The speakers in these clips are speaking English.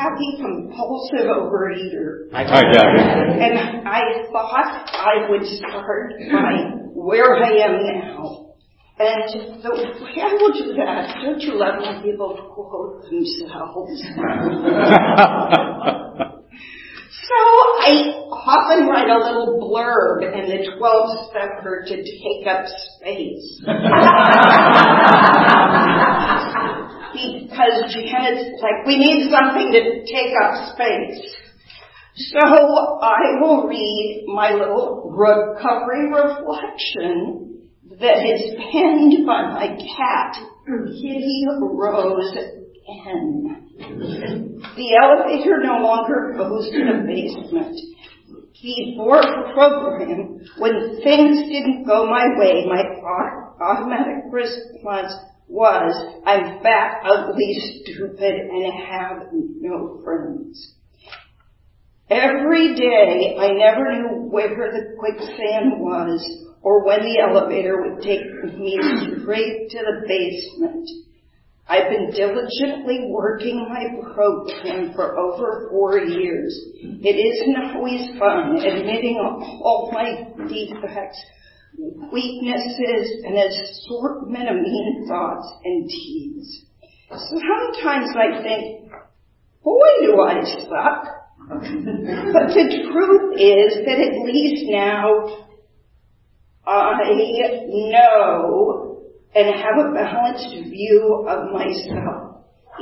happy compulsive overeater. I got it. And I thought I would start by where I am now. And the way I will do that, don't you love when people quote themselves? So I often write a little blurb in the 12 stepper to take up space. because Janet's like, we need something to take up space. So I will read my little recovery reflection that is penned by my cat, Kitty Rose N. The elevator no longer goes to the basement. Before program, when things didn't go my way, my automatic response was, I'm fat, ugly, stupid, and have no friends. Every day, I never knew where the quicksand was or when the elevator would take me straight to the basement. I've been diligently working my program for over four years. It isn't always fun admitting all my defects, weaknesses, and assortment of mean thoughts and deeds. Sometimes I think, boy, do I suck. but the truth is that at least now I know and have a balanced view of myself.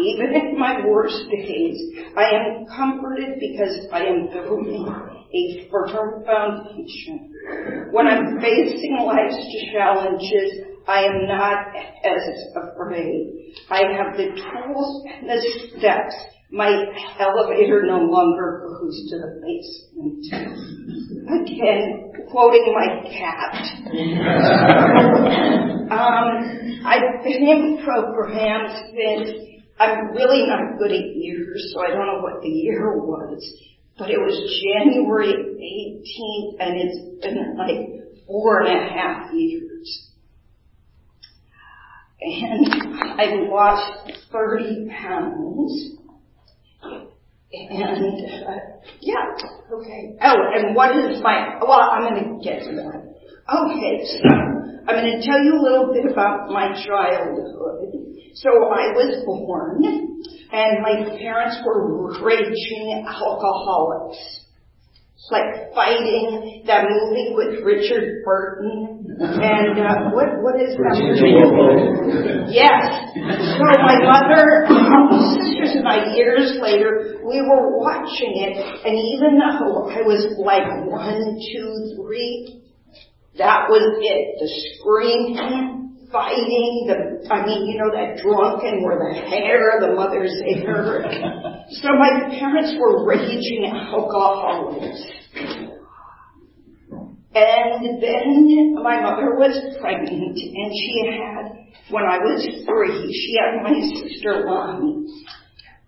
Even in my worst days, I am comforted because I am building a firm foundation. When I'm facing life's challenges, I am not as afraid. I have the tools and the steps. My elevator no longer goes to the basement. Again, quoting my cat. um, I've been in programs since I'm really not good at years, so I don't know what the year was, but it was January 18th, and it's been like four and a half years. And I lost 30 pounds. And, uh, yeah, okay. Oh, and what is my, well, I'm going to get to that. Okay, so I'm going to tell you a little bit about my childhood. So I was born, and my parents were raging alcoholics like fighting that movie with Richard Burton and uh, what what is that movie? Yes. So my mother, my sisters and I years later we were watching it, and even though I was like one, two, three, that was it. The screaming, fighting, the, I mean, you know, that drunken where the hair, the mother's hair. So my parents were raging alcoholics. And then my mother was pregnant and she had, when I was three, she had my sister Lonnie,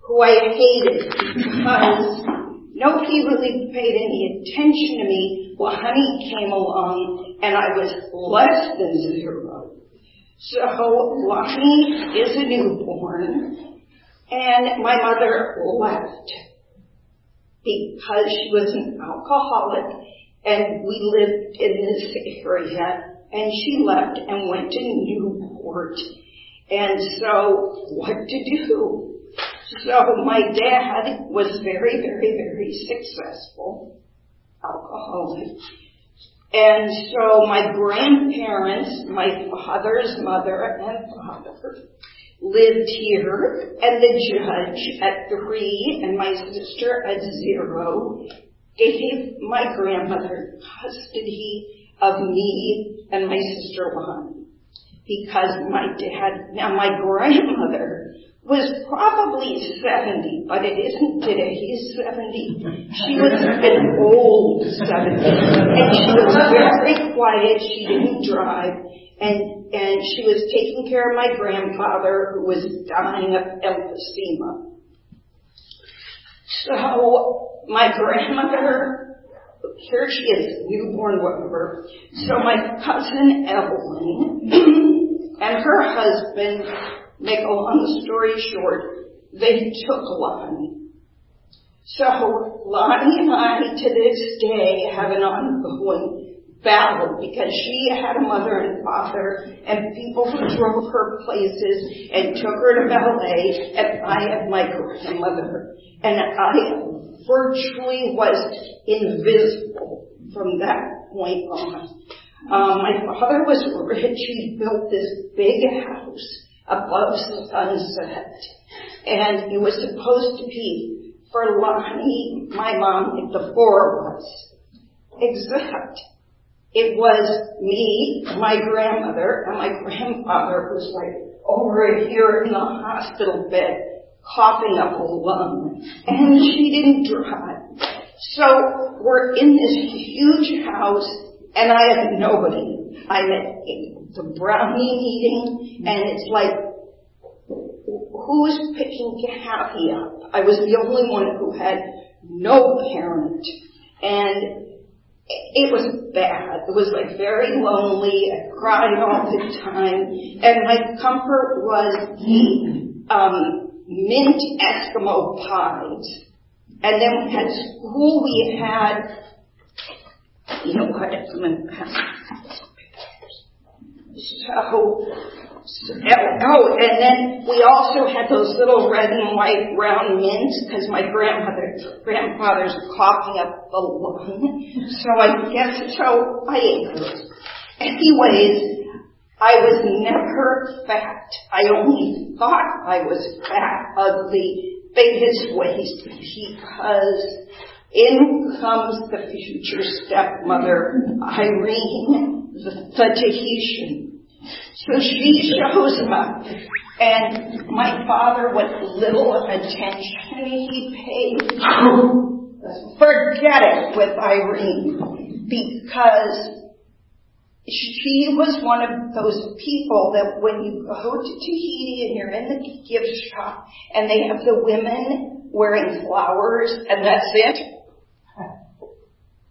who I hated because nobody really paid any attention to me. Well, honey came along and I was less than zero. So Lonnie is a newborn, and my mother left because she was an alcoholic, and we lived in this area, and she left and went to Newport. And so, what to do? So my dad was very, very, very successful alcoholic. And so my grandparents, my father's mother and father, lived here, and the judge at three and my sister at zero gave my grandmother custody of me and my sister Lonnie. Because my dad, now my grandmother was probably 70, but it isn't today. He's 70. She was an old 70. And she was very quiet. She didn't drive. And, and she was taking care of my grandfather who was dying of emphysema. So my grandmother, here she is, newborn whatever. So my cousin Evelyn and her husband make a long story short, they took Lonnie. So Lonnie and I, to this day, have an ongoing battle because she had a mother and father and people who drove her places and took her to ballet and I had my grandmother and I virtually was invisible from that point on. Um, my father was rich. He built this big house above Sunset and it was supposed to be for Lonnie, my mom, the four of us. Except it was me, my grandmother, and my grandfather was like over here in the hospital bed coughing up a lung. And she didn't drive. So we're in this huge house and I have nobody. I'm at the brownie meeting and it's like, who's picking Kathy up? I was the only one who had no parent. And it was bad. It was like very lonely. I cried all the time. And my comfort was the um, mint Eskimo pies. And then we had school, we had, you know what, pass. So, Oh, and then we also had those little red and white round mints because my grandmother, grandfather's coughing up the lung. So I guess, so I ate those. Anyways, I was never fat. I only thought I was fat, ugly, biggest waist because in comes the future stepmother, Irene, the, Tahitian. So she shows up, and my father, what little attention he paid, forget it with Irene, because she was one of those people that when you go to Tahiti and you're in the gift shop and they have the women wearing flowers and that's it,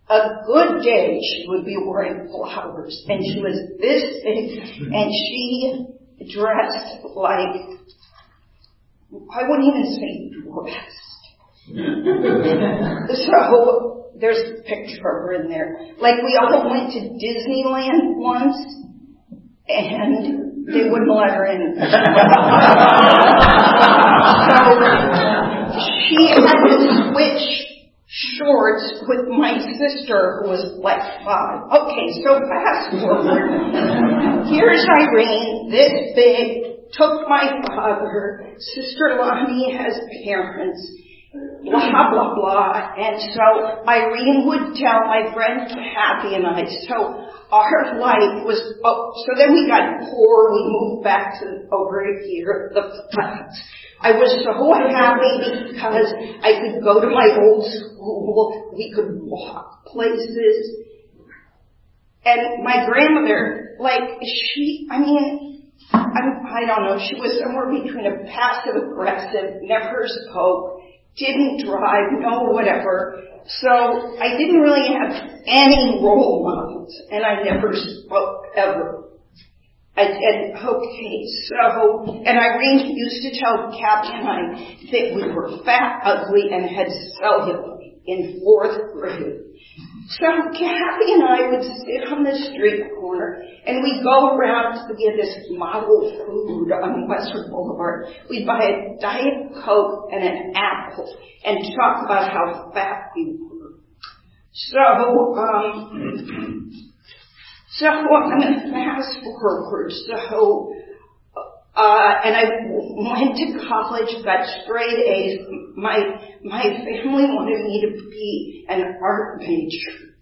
a good day she would be wearing flowers and she was this big and she dressed like I wouldn't even say dressed. so there's a picture of her in there. Like we all went to Disneyland once and they wouldn't let her in. so she had to switch shorts with my sister who was like five. Okay, so fast forward. Here's Irene, this big, took my father. Sister Lonnie has parents. Blah, blah, blah. And so Irene would tell my friend Kathy and I, so our life was, oh, so then we got poor, we moved back to over here, the flats. I was so happy because I could go to my old school, we could walk places. And my grandmother, like, she, I mean, I'm, I don't know, she was somewhere between a passive aggressive, never spoke, didn't drive, no whatever. So I didn't really have any role models, and I never spoke ever. And, okay, so, and Irene used to tell Kathy and I that we were fat, ugly, and had cellulite in fourth grade. So Kathy and I would sit on the street corner and we'd go around to get this model food on Western Boulevard. We'd buy a Diet Coke and an apple and talk about how fat we were. So, um, so I'm going to fast forward. So, Uh, and I went to college, got straight A's. My, my family wanted me to be an art major.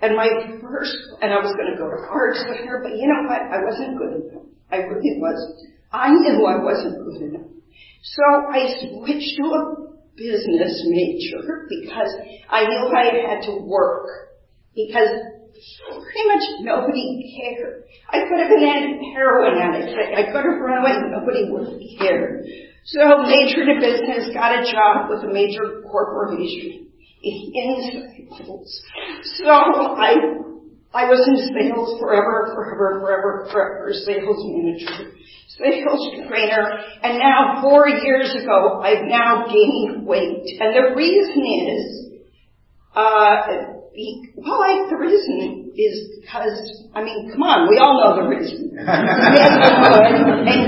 And my first, and I was going to go to art center, but you know what? I wasn't good enough. I really wasn't. I knew I wasn't good enough. So I switched to a business major because I knew I had to work because pretty much nobody cared. I could have been a heroin addict. I could have run away. Nobody would have cared. So majored in business, got a job with a major corporation in Cypress. So I I was in sales forever, forever, forever, forever, sales manager, sales trainer, and now four years ago, I've now gained weight. And the reason is, uh, well, I, the reason is because, I mean, come on, we all know the reason.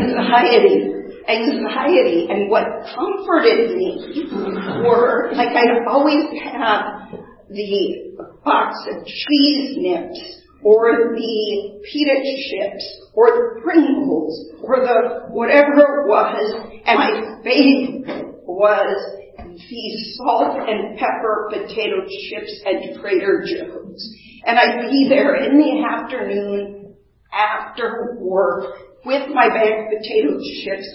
anxiety. Anxiety. And what comforted me were, like I always have the box of cheese nips or the pita chips or the Pringles or the whatever it was. And my favorite was salt and pepper potato chips at Trader Joe's. And I'd be there in the afternoon after work with my bag of potato chips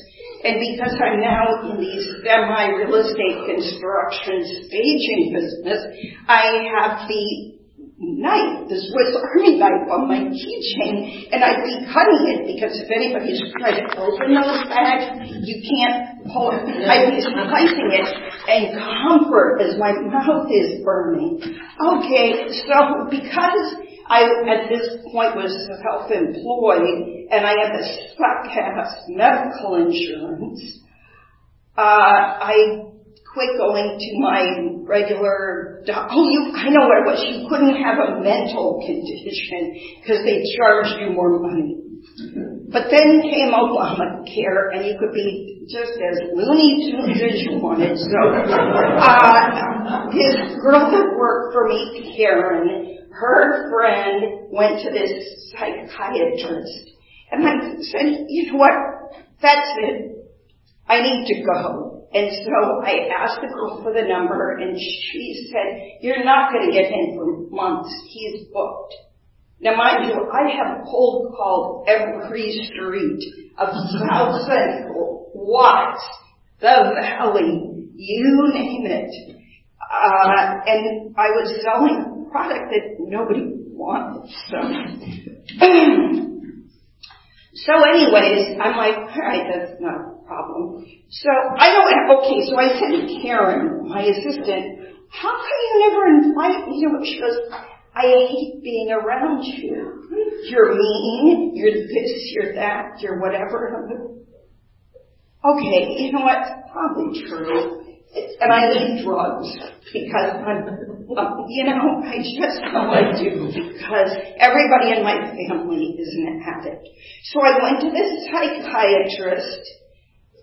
and because I'm now in the semi-real estate construction staging business, I have the knife, the Swiss Army knife on my keychain, and I'd be cutting it because if anybody's trying to open those bags, you can't pull it. I'd be slicing it and comfort as my mouth is burning. Okay, so because I, at this point, was self-employed, and I had the suck-ass medical insurance. Uh, I quit going to my regular doc- Oh, you, I know what it was. You couldn't have a mental condition because they charged you more money. But then came Obamacare, and you could be just as loony tunes as you wanted. So, uh, this girl that worked for me, Karen, her friend went to this psychiatrist and I said, you know what? That's it. I need to go. And so I asked the girl for the number and she said, you're not going to get in for months. He's booked. Now mind you, I have cold called every street of South Central, Watts, the Valley, you name it. Uh, and I was selling product that nobody wanted. So, anyways, I'm like, all right, that's not a problem. So I know, okay, so I said to Karen, my assistant, how come you never invite me She goes, I hate being around you. You're mean, you're this, you're that, you're whatever. Okay, you know what? Probably true. And I need drugs because I'm, you know, I just know I do because everybody in my family is an addict. So I went to this psychiatrist.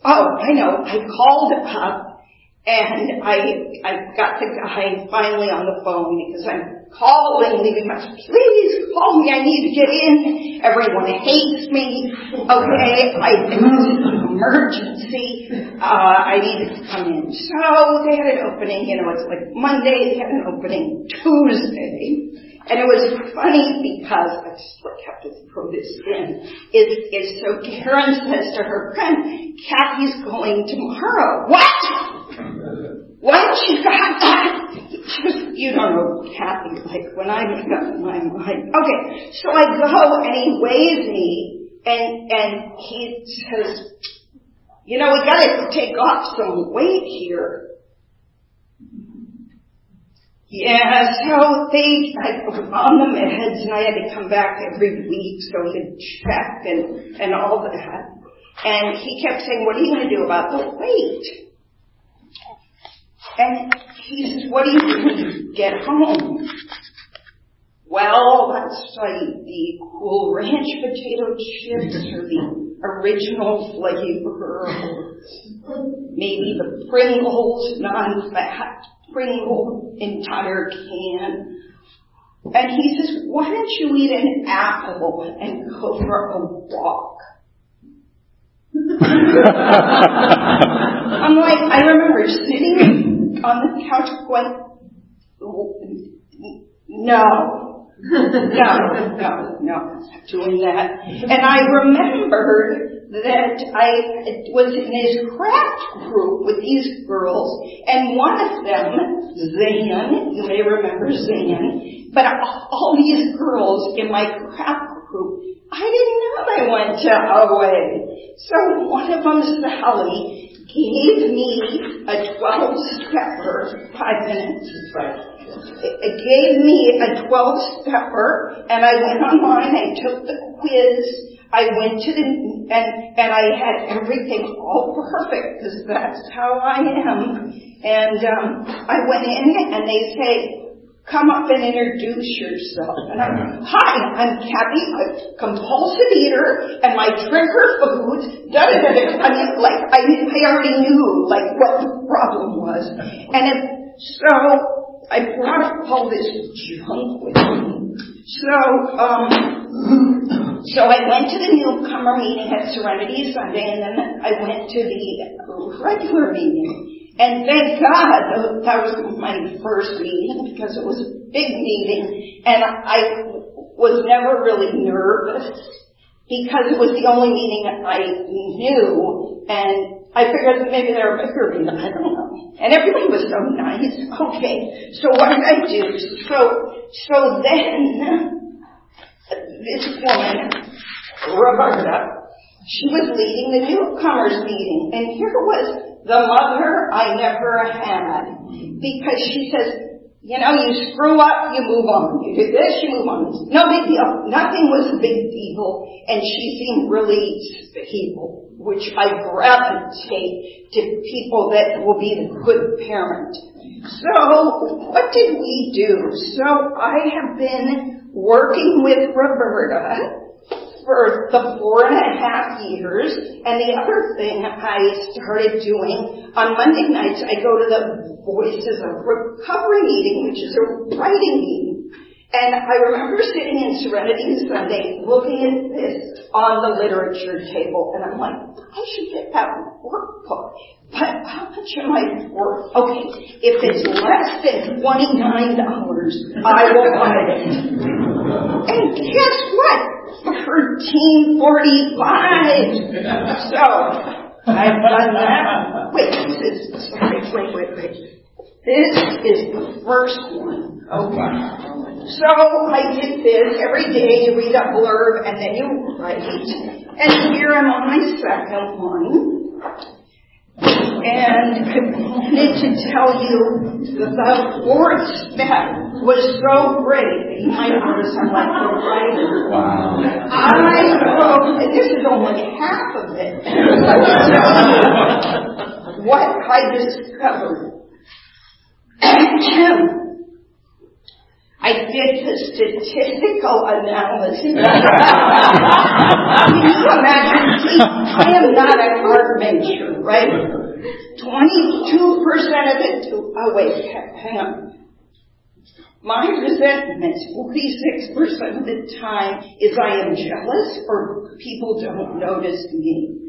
Oh, I know. I called up and I, I got the guy finally on the phone because I'm calling, leaving messages. Please call me. I need to get in. Everyone hates me. Okay, I it's an emergency. Uh, I needed to come in. So they had an opening. You know, it's like Monday. They had an opening Tuesday. And it was funny because I just have to throw this in. Is is so Karen says to her friend, Kathy's going tomorrow. What? What? She got that? You don't know Kathy, like when I make up my mind. Okay, so I go and he weighs me and, and he says, you know, we gotta take off some weight here. Yeah, so they, I was on the meds and I had to come back every week so he'd check and, and all that. And he kept saying, what are you going to do about the weight? And he says, what do you do get home? Well, let's try the cool ranch potato chips or the original flavor, maybe the Pringles non-fat Pringle entire can. And he says, why don't you eat an apple and go for a walk? I'm like, I remember sitting on the couch going, no, no, no, no, doing that. And I remembered that I was in this craft group with these girls, and one of them, Zan, you may remember Zan, but all these girls in my craft group, I didn't know they went to OA. So one of them, Sally, gave me a 12 stepper, five minutes. It gave me a 12 stepper and I went online, I took the quiz, I went to the, and, and I had everything all perfect because that's how I am. And um, I went in and they say, come up and introduce yourself. And I'm, hi, I'm Kathy, a compulsive eater, and my trigger foods, da da da da. I mean, like, I, I already knew, like, what the problem was. And it, so, I brought all this junk with me. So, um, so I went to the newcomer meeting at Serenity Sunday, and then I went to the regular meeting. And thank God that was my first meeting because it was a big meeting and I was never really nervous because it was the only meeting I knew and I figured maybe there were bigger meetings, I don't know. And everybody was so nice. Okay, so what did I do? So, so then this woman, Roberta, she was leading the newcomers meeting and here was the mother I never had. Because she says, you know, you screw up, you move on. You do this, you move on. No big deal. Nothing was a big deal. And she seemed really stable, which I gravitate to people that will be the good parent. So, what did we do? So, I have been working with Roberta for the four and a half years. And the other thing I started doing on Monday nights, I go to the Voices of Recovery meeting, which is a writing meeting. And I remember sitting in Serenity Sunday looking at this on the literature table, and I'm like, I should get that workbook. But how much am I worth? Okay, if it's less than $29, I will buy it. And guess what? 1345. So, I've done that. Wait, this is, sorry, wait, wait, wait. This is the first one. Okay. So I did this every day. You read a blurb and then you write. And here I'm on my second one. And I wanted to tell you that the fourth step was so great. You might notice I'm like a writer. Wow. I wrote, and this is only half of it. what I discovered. I did the statistical analysis. Can you imagine? See, I am not a art major, right? 22% of it, to, oh wait, hang on. My resentment, 46% of the time, is I am jealous or people don't notice me.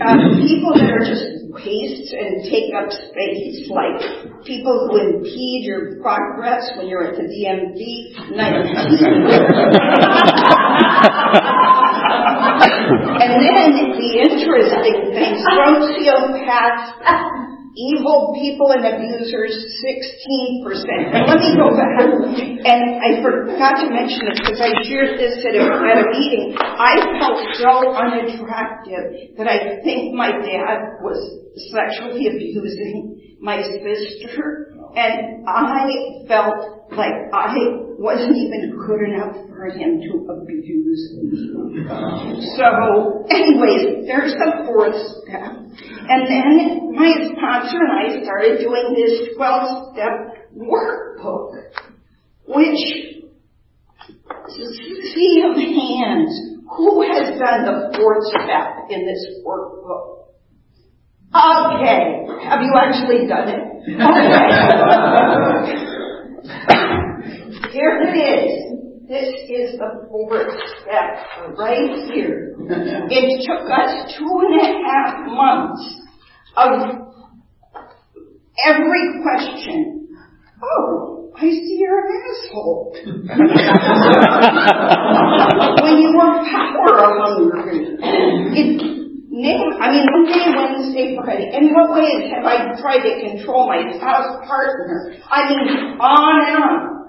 Um, people that are just waste and take up space, like people who impede your progress when you're at the DMV. and then the interesting thing, sociopaths evil people and abusers, 16%. And let me go back. And I forgot to mention this because I shared this at a, at a meeting. I felt so unattractive that I think my dad was sexually abusing my sister. And I felt like I wasn't even good enough for him to abuse me. So, anyways, there's the fourth step. And then my sponsor and I started doing this 12 step workbook, which, see of hands, who has done the fourth step in this workbook? Okay. Have you actually done it? Okay. Here it is. This is the fourth step right here. It took us two and a half months of every question. Oh, I see you're an asshole. when you were power hungry. It, Name, I mean, Monday, Wednesday, Friday. In what ways have I tried to control my spouse partner? I mean, on and on.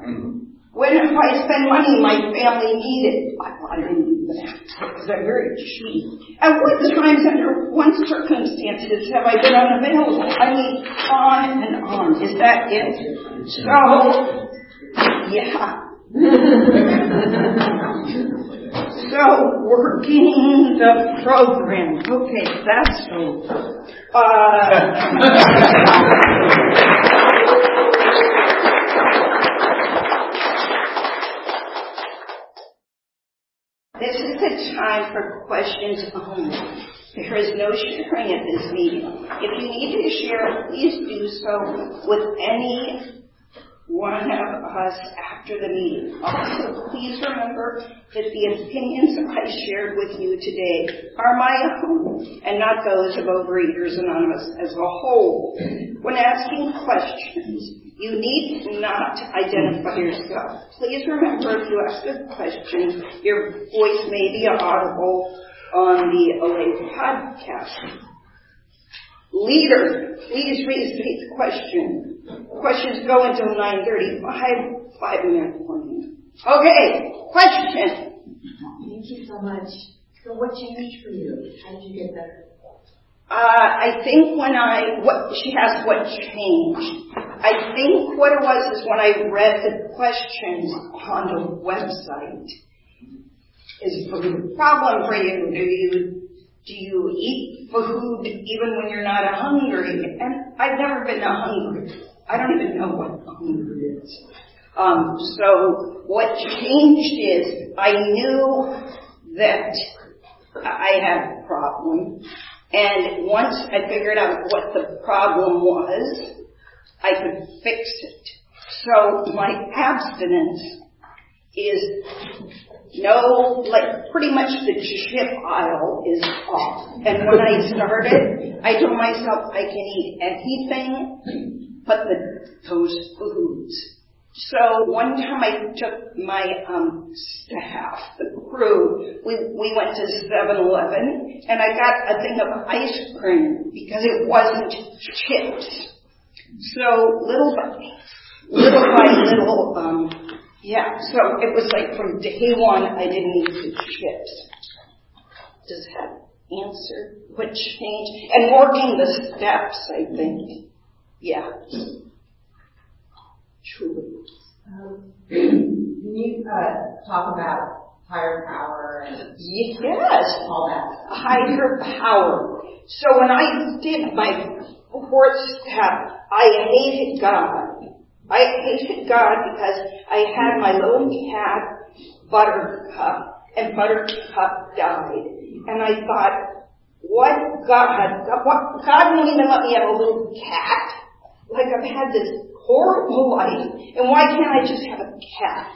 When I spend money my family needed, I, I didn't do that because I'm very cheap. At what the times, under what circumstances have I been unavailable? I mean, on and on. Is that it? So, yeah. so, working the program. Okay, that's over. Uh, This is the time for questions only. There is no sharing at this meeting. If you need to share, please do so with any one of us after the meeting. Also, please remember that the opinions I shared with you today are my own and not those of Overeaters Anonymous as a whole. When asking questions, you need not identify yourself. Please remember if you ask a question, your voice may be audible on the OA podcast. Leader, please restate the question. Questions go until 9.30. Five, five minute warning. Okay, question. Thank you so much. So what changed for you? How did you get better? Uh, I think when I, what, she asked what changed. I think what it was is when I read the questions on the website. Is a problem for you? Do you, do you eat food even when you're not hungry? And I've never been hungry. I don't even know what hunger is. Um, so what changed is I knew that I had a problem and once I figured out what the problem was, I could fix it. So my abstinence is no, like pretty much the chip aisle is off. And when I started, I told myself I can eat anything but the, those foods. So one time I took my um, staff, the crew, we, we went to 7-Eleven and I got a thing of ice cream because it wasn't chips. So little by little by little, um, yeah. So it was like from day one I didn't eat chips. Does that answer what changed? And working the steps, I think. Yeah. Truly. Um, can you uh, talk about higher power and Yes. all that? higher power. So when I did my fourth step, I hated God. I hated God because I had my little cat, Buttercup, and Buttercup died. And I thought, what God, what, God won't even let me have a little cat. Like I've had this horrible life, and why can't I just have a cat?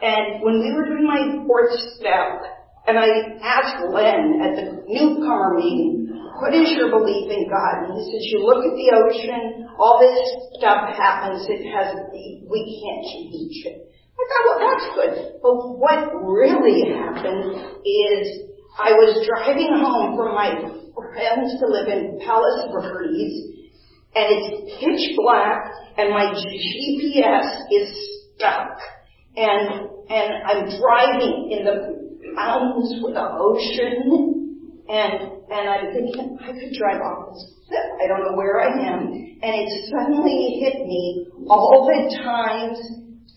And when we were doing my fourth step, and I asked Len at the newcomer meeting, what is your belief in God? And he says, you look at the ocean, all this stuff happens, it has, we can't change it. I thought, well, that's good. But what really happened is I was driving home from my friends to live in Palos Verdes, and it's pitch black, and my GPS is stuck and and I'm driving in the mountains with the ocean, and and I'm thinking I could drive off this cliff. I don't know where I am, and it suddenly hit me all the times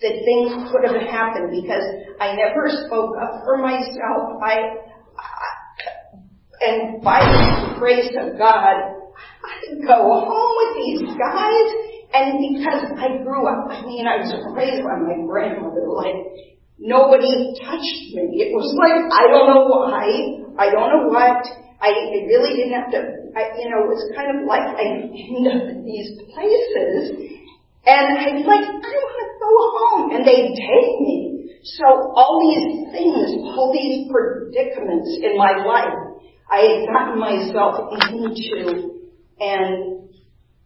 that things could have happened because I never spoke up for myself. I, I and by the grace of God, I go home with these guys and because I grew up, I mean, I was raised by my grandmother, like, nobody touched me. It was like, I don't know why, I don't know what, I really didn't have to, I, you know, it was kind of like I end up in these places, and I'm like, I want to go home, and they take me. So all these things, all these predicaments in my life, I had gotten myself into, and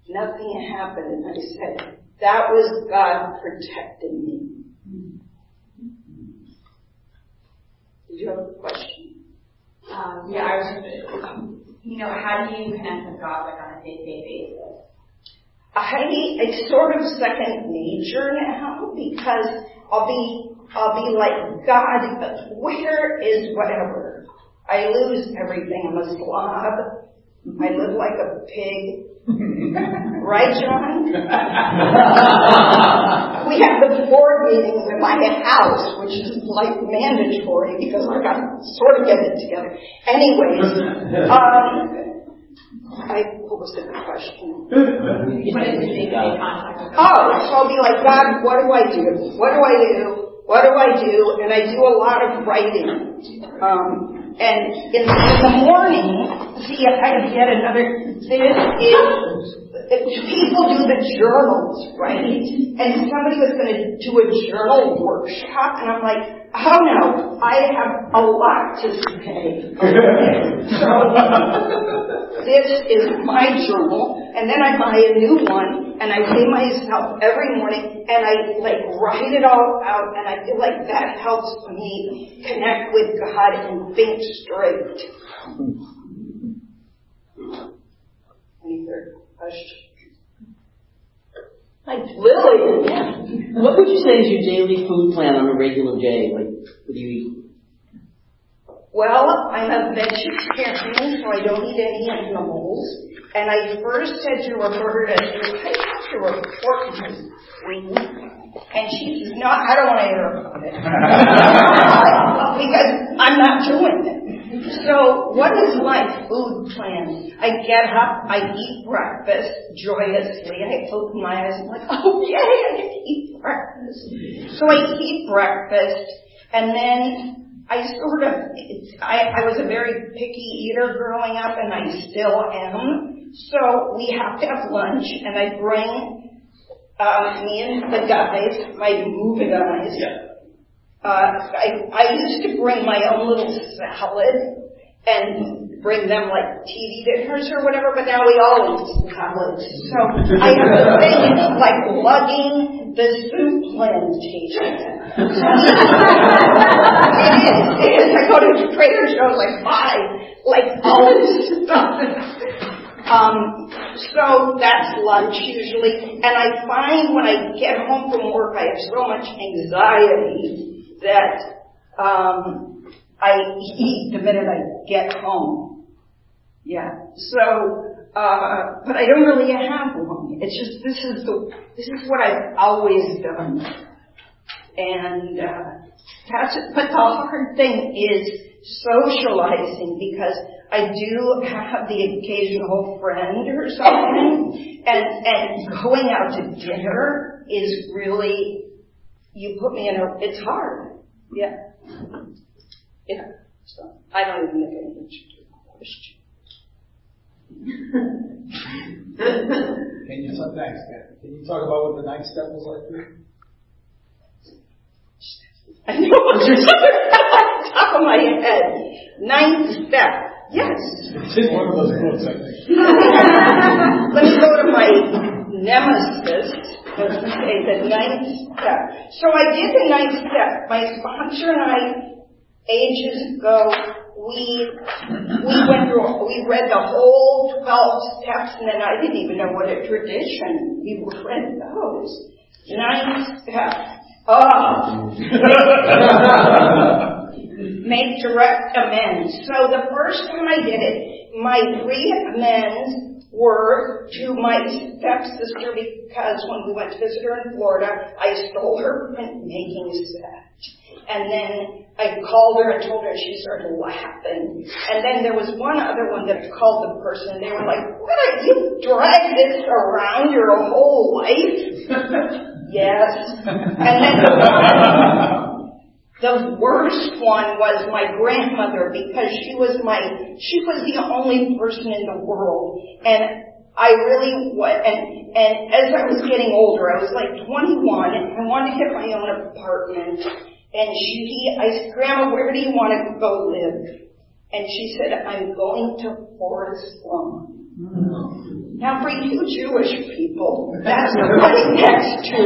Nothing happened. And I said, that was God protecting me. Did you have a question? Um, yeah, I was just, you know, how do you connect with God like on a day-to-day basis? I, it's sort of second nature now because I'll be, I'll be like, God, but where is whatever? I lose everything. I'm a slob. I live like a pig. right, John? we have the board meetings in my house, which is like mandatory because I got to sort of get it together. Anyways, um, I, what was the question? oh, so I'll be like, God, what do I do? What do I do? What do I do? And I do a lot of writing. Um, and in, in the morning, see, I have yet another, this is, people do the journals, right? And somebody was going to do a journal workshop, and I'm like, oh no, I have a lot to say. so, this is my journal, and then I buy a new one, and I pay myself every morning, and I like write it all out, and I feel like that helps me connect with God and think straight. Any question? Like Lillian. What would you say is your daily food plan on a regular day? Like, what do you eat? Well, I'm a vegetarian, so I don't eat any animals. And I first said to Roberta, I have to report my queen. And she says, no, I don't want to hear about it. because I'm not doing it. So what is my food plan? I get up, I eat breakfast joyously. I open my eyes I'm like, oh yay, I get to eat breakfast. So I eat breakfast and then I sort of, I, I was a very picky eater growing up and I still am. So we have to have lunch and I bring, uh, me and the guys, my movie guys, uh, I, I used to bring my own little salad and bring them like TV dinners or whatever, but now we all eat salads. So I have a thing, it's like lugging the Souplantation it is. It is. I go to Trader Joe's like buy like all this stuff. Um, so that's lunch usually, and I find when I get home from work, I have so much anxiety that um, I eat the minute I get home. Yeah. So, uh, but I don't really have one. It's just this is the this is what I've always done. And uh, that's it. But the hard thing is socializing because I do have the occasional friend or something, and and going out to dinner is really you put me in a. It's hard. Yeah. Yeah. So I don't even make any answer to the question. Can you thanks, Can you talk about what the ninth step was like for you? I know what you're talking top of my head. Ninth step. Yes. It's one of those books, I think. Let me go to my nemesis. Let's say the ninth step. So I did the ninth step. My sponsor and I, ages ago, we we went through we read the whole twelve steps and then I didn't even know what a tradition we read those. Ninth step. Oh. Make direct amends. So the first time I did it, my three amends were to my stepsister because when we went to visit her in Florida, I stole her printmaking set. And then I called her and told her she started laughing. And then there was one other one that called the person and they were like, what are you drag this around your whole life? Yes. And then the worst one was my grandmother because she was my, she was the only person in the world. And I really and, and as I was getting older, I was like 21 and I wanted to get my own apartment. And she, I said, Grandma, where do you want to go live? And she said, I'm going to Forest Lawn. Now for you Jewish people, that's right next to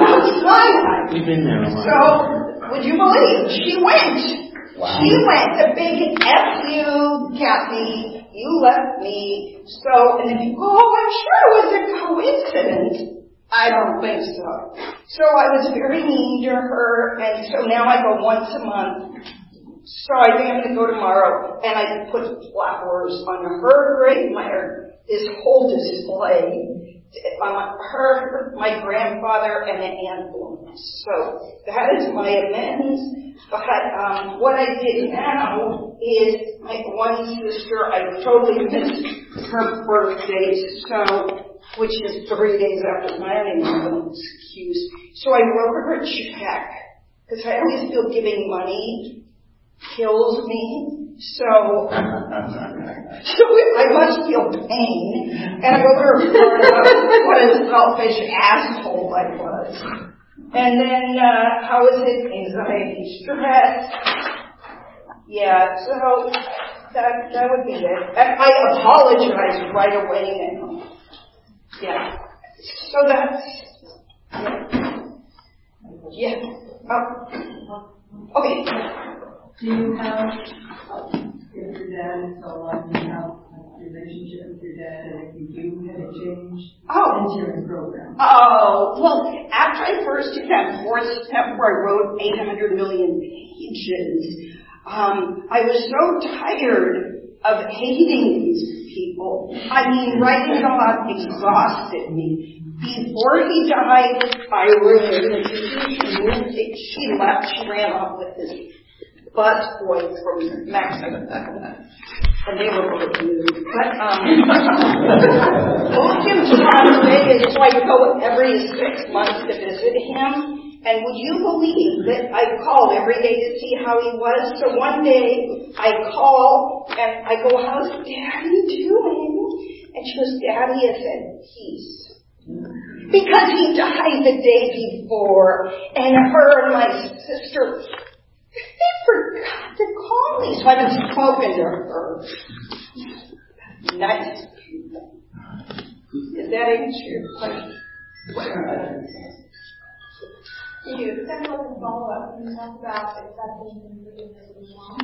Mount Sinai. We've been there a lot. So, would you believe, she went. Wow. She went, the big F you, Kathy, you left me. So, and then people, oh, I'm sure it was a coincidence. I don't think so. So I was very mean to her, and so now I go once a month. So I think I'm going to go tomorrow, and I put flowers on her grave, my this whole display um, her, my grandfather, and an aunt. So that is my amends. But um, what I did now is my one sister, I totally missed her birthday, so which is three days after mine. I excuse. So I wrote her a check because I always feel giving money kills me. So, so I must feel pain, and I go over what a selfish asshole I was. And then, uh, how is it? Anxiety, stress. Yeah, so that, that would be it. I apologize right away. Yeah. So that's, yeah. Yeah. Oh. Okay. Do you have, if your dad is still alive, do you have a relationship with your dad, and if you do, have it changed? Oh. Insurance program. Oh, well, after I first did that fourth step where I wrote 800 million pages, um, I was so tired of hating these people. I mean, writing it all exhausted me. Before he died, I institution. She left, she ran off with this bus boy from Mexico. And they were both nude. But, um, to Las Vegas, so I go every six months to visit him. And would you believe that I called every day to see how he was? So one day I call and I go, how's daddy doing? And she goes, daddy is at peace. Because he died the day before and her and my sister they forgot to call me, so I haven't spoken to her. Nice people. Is that answer your question? You do. Second one follow up. Can you talk about acceptance and forgiveness as well?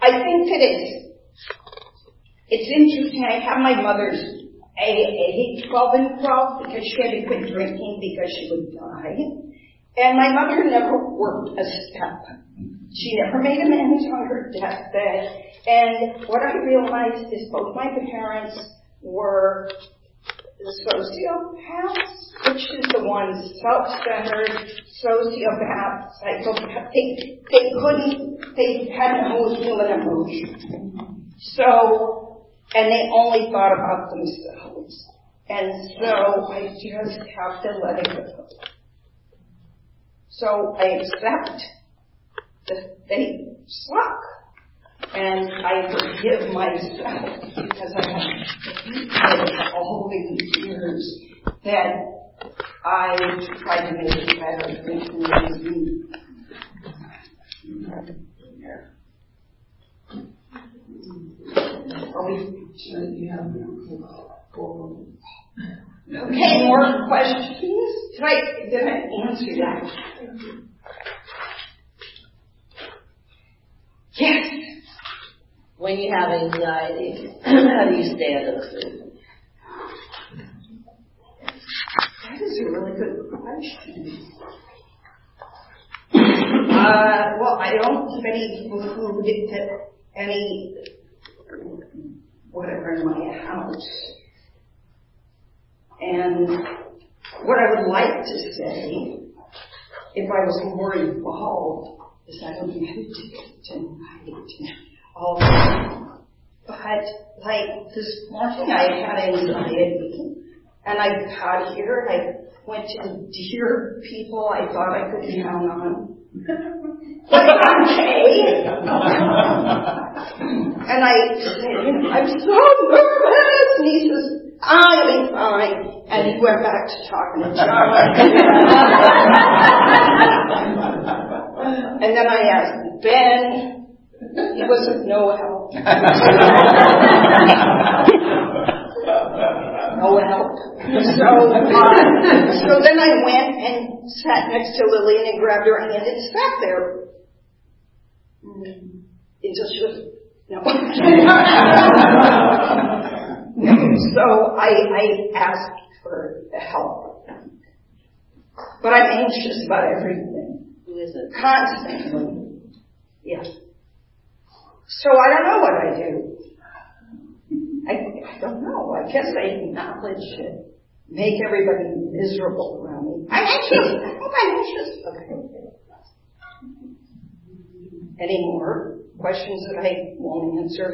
I think that it's it's interesting. I have my mother's AA 12 and 12 because she had to quit drinking because she would die. And my mother never worked a step. She never made amends on her deathbed. And what I realized is both my parents were sociopaths, which is the ones self-centered, sociopaths, psychopaths. They, they couldn't, they had no human emotion. So, and they only thought about themselves. And so I just have to let it go. So I accept that they suck. And I forgive myself because I have all these years that I tried to make it better than it was me. Okay, more questions? Did I, did I answer that? Yes. When you have anxiety, how do you stay out of the food? That is a really good question. Uh, well, I don't keep any people food to any whatever in my house. And what I would like to say, if I was more involved, is I don't think I would meditate tonight all But like this morning I had anxiety and I got here and I went to dear people I thought I could count on. okay. and I said, I'm so nervous. And he says, I'll be fine. And he went back to talking to John. and then I asked Ben. He was of no help. no help. So, uh, so then I went and sat next to Lillian and grabbed her hand and sat there until she was No. so I, I asked for help. But I'm anxious about everything. Who is it? Constantly. Yeah. So I don't know what I do. I, I don't know. I guess I acknowledge it. Make everybody miserable around me. I'm anxious. I hope I'm anxious. Okay. Any more questions that I won't answer?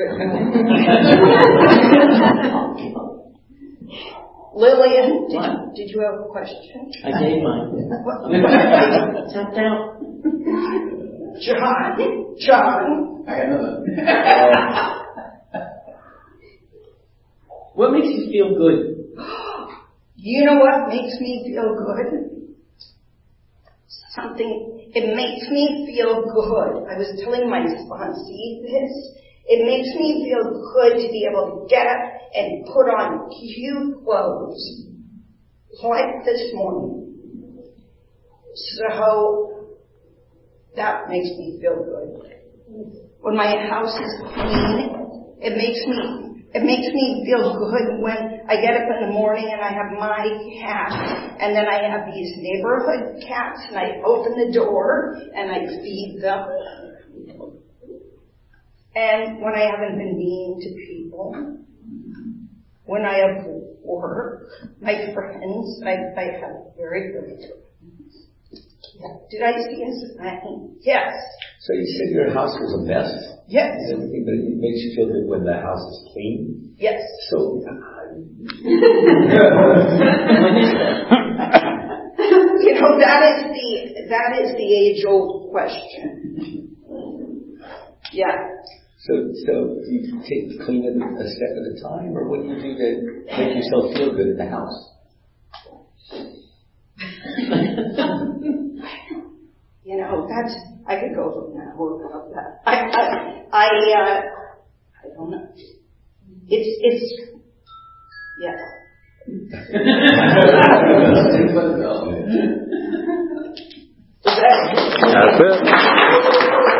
Lillian, did, What? did you have a question? I gave mine. What- Tapped out. John, John, I got another. Um, what makes you feel good? you know what makes me feel good? Something, it makes me feel good. I was telling my sponsee this. It makes me feel good to be able to get up and put on cute clothes. Like this morning. So, that makes me feel good. When my house is clean, it makes me it makes me feel good when I get up in the morning and I have my cat and then I have these neighborhood cats and I open the door and I feed them. And when I haven't been mean to people, when I have work, my friends, I, I have very good friends. Yeah. Did I see sign? Yes. So you said your house was a mess Yes. and everything, but it makes you feel good when the house is clean. Yes. So, When is that? You know, that is the, that is the age old question. Yeah. So, so do you take clean it a step at a time, or what do you do to make yourself feel good in the house? You know, that's, I could go for an hour about that. I, I, I, uh, I don't know. It's, it's, yeah. That's it.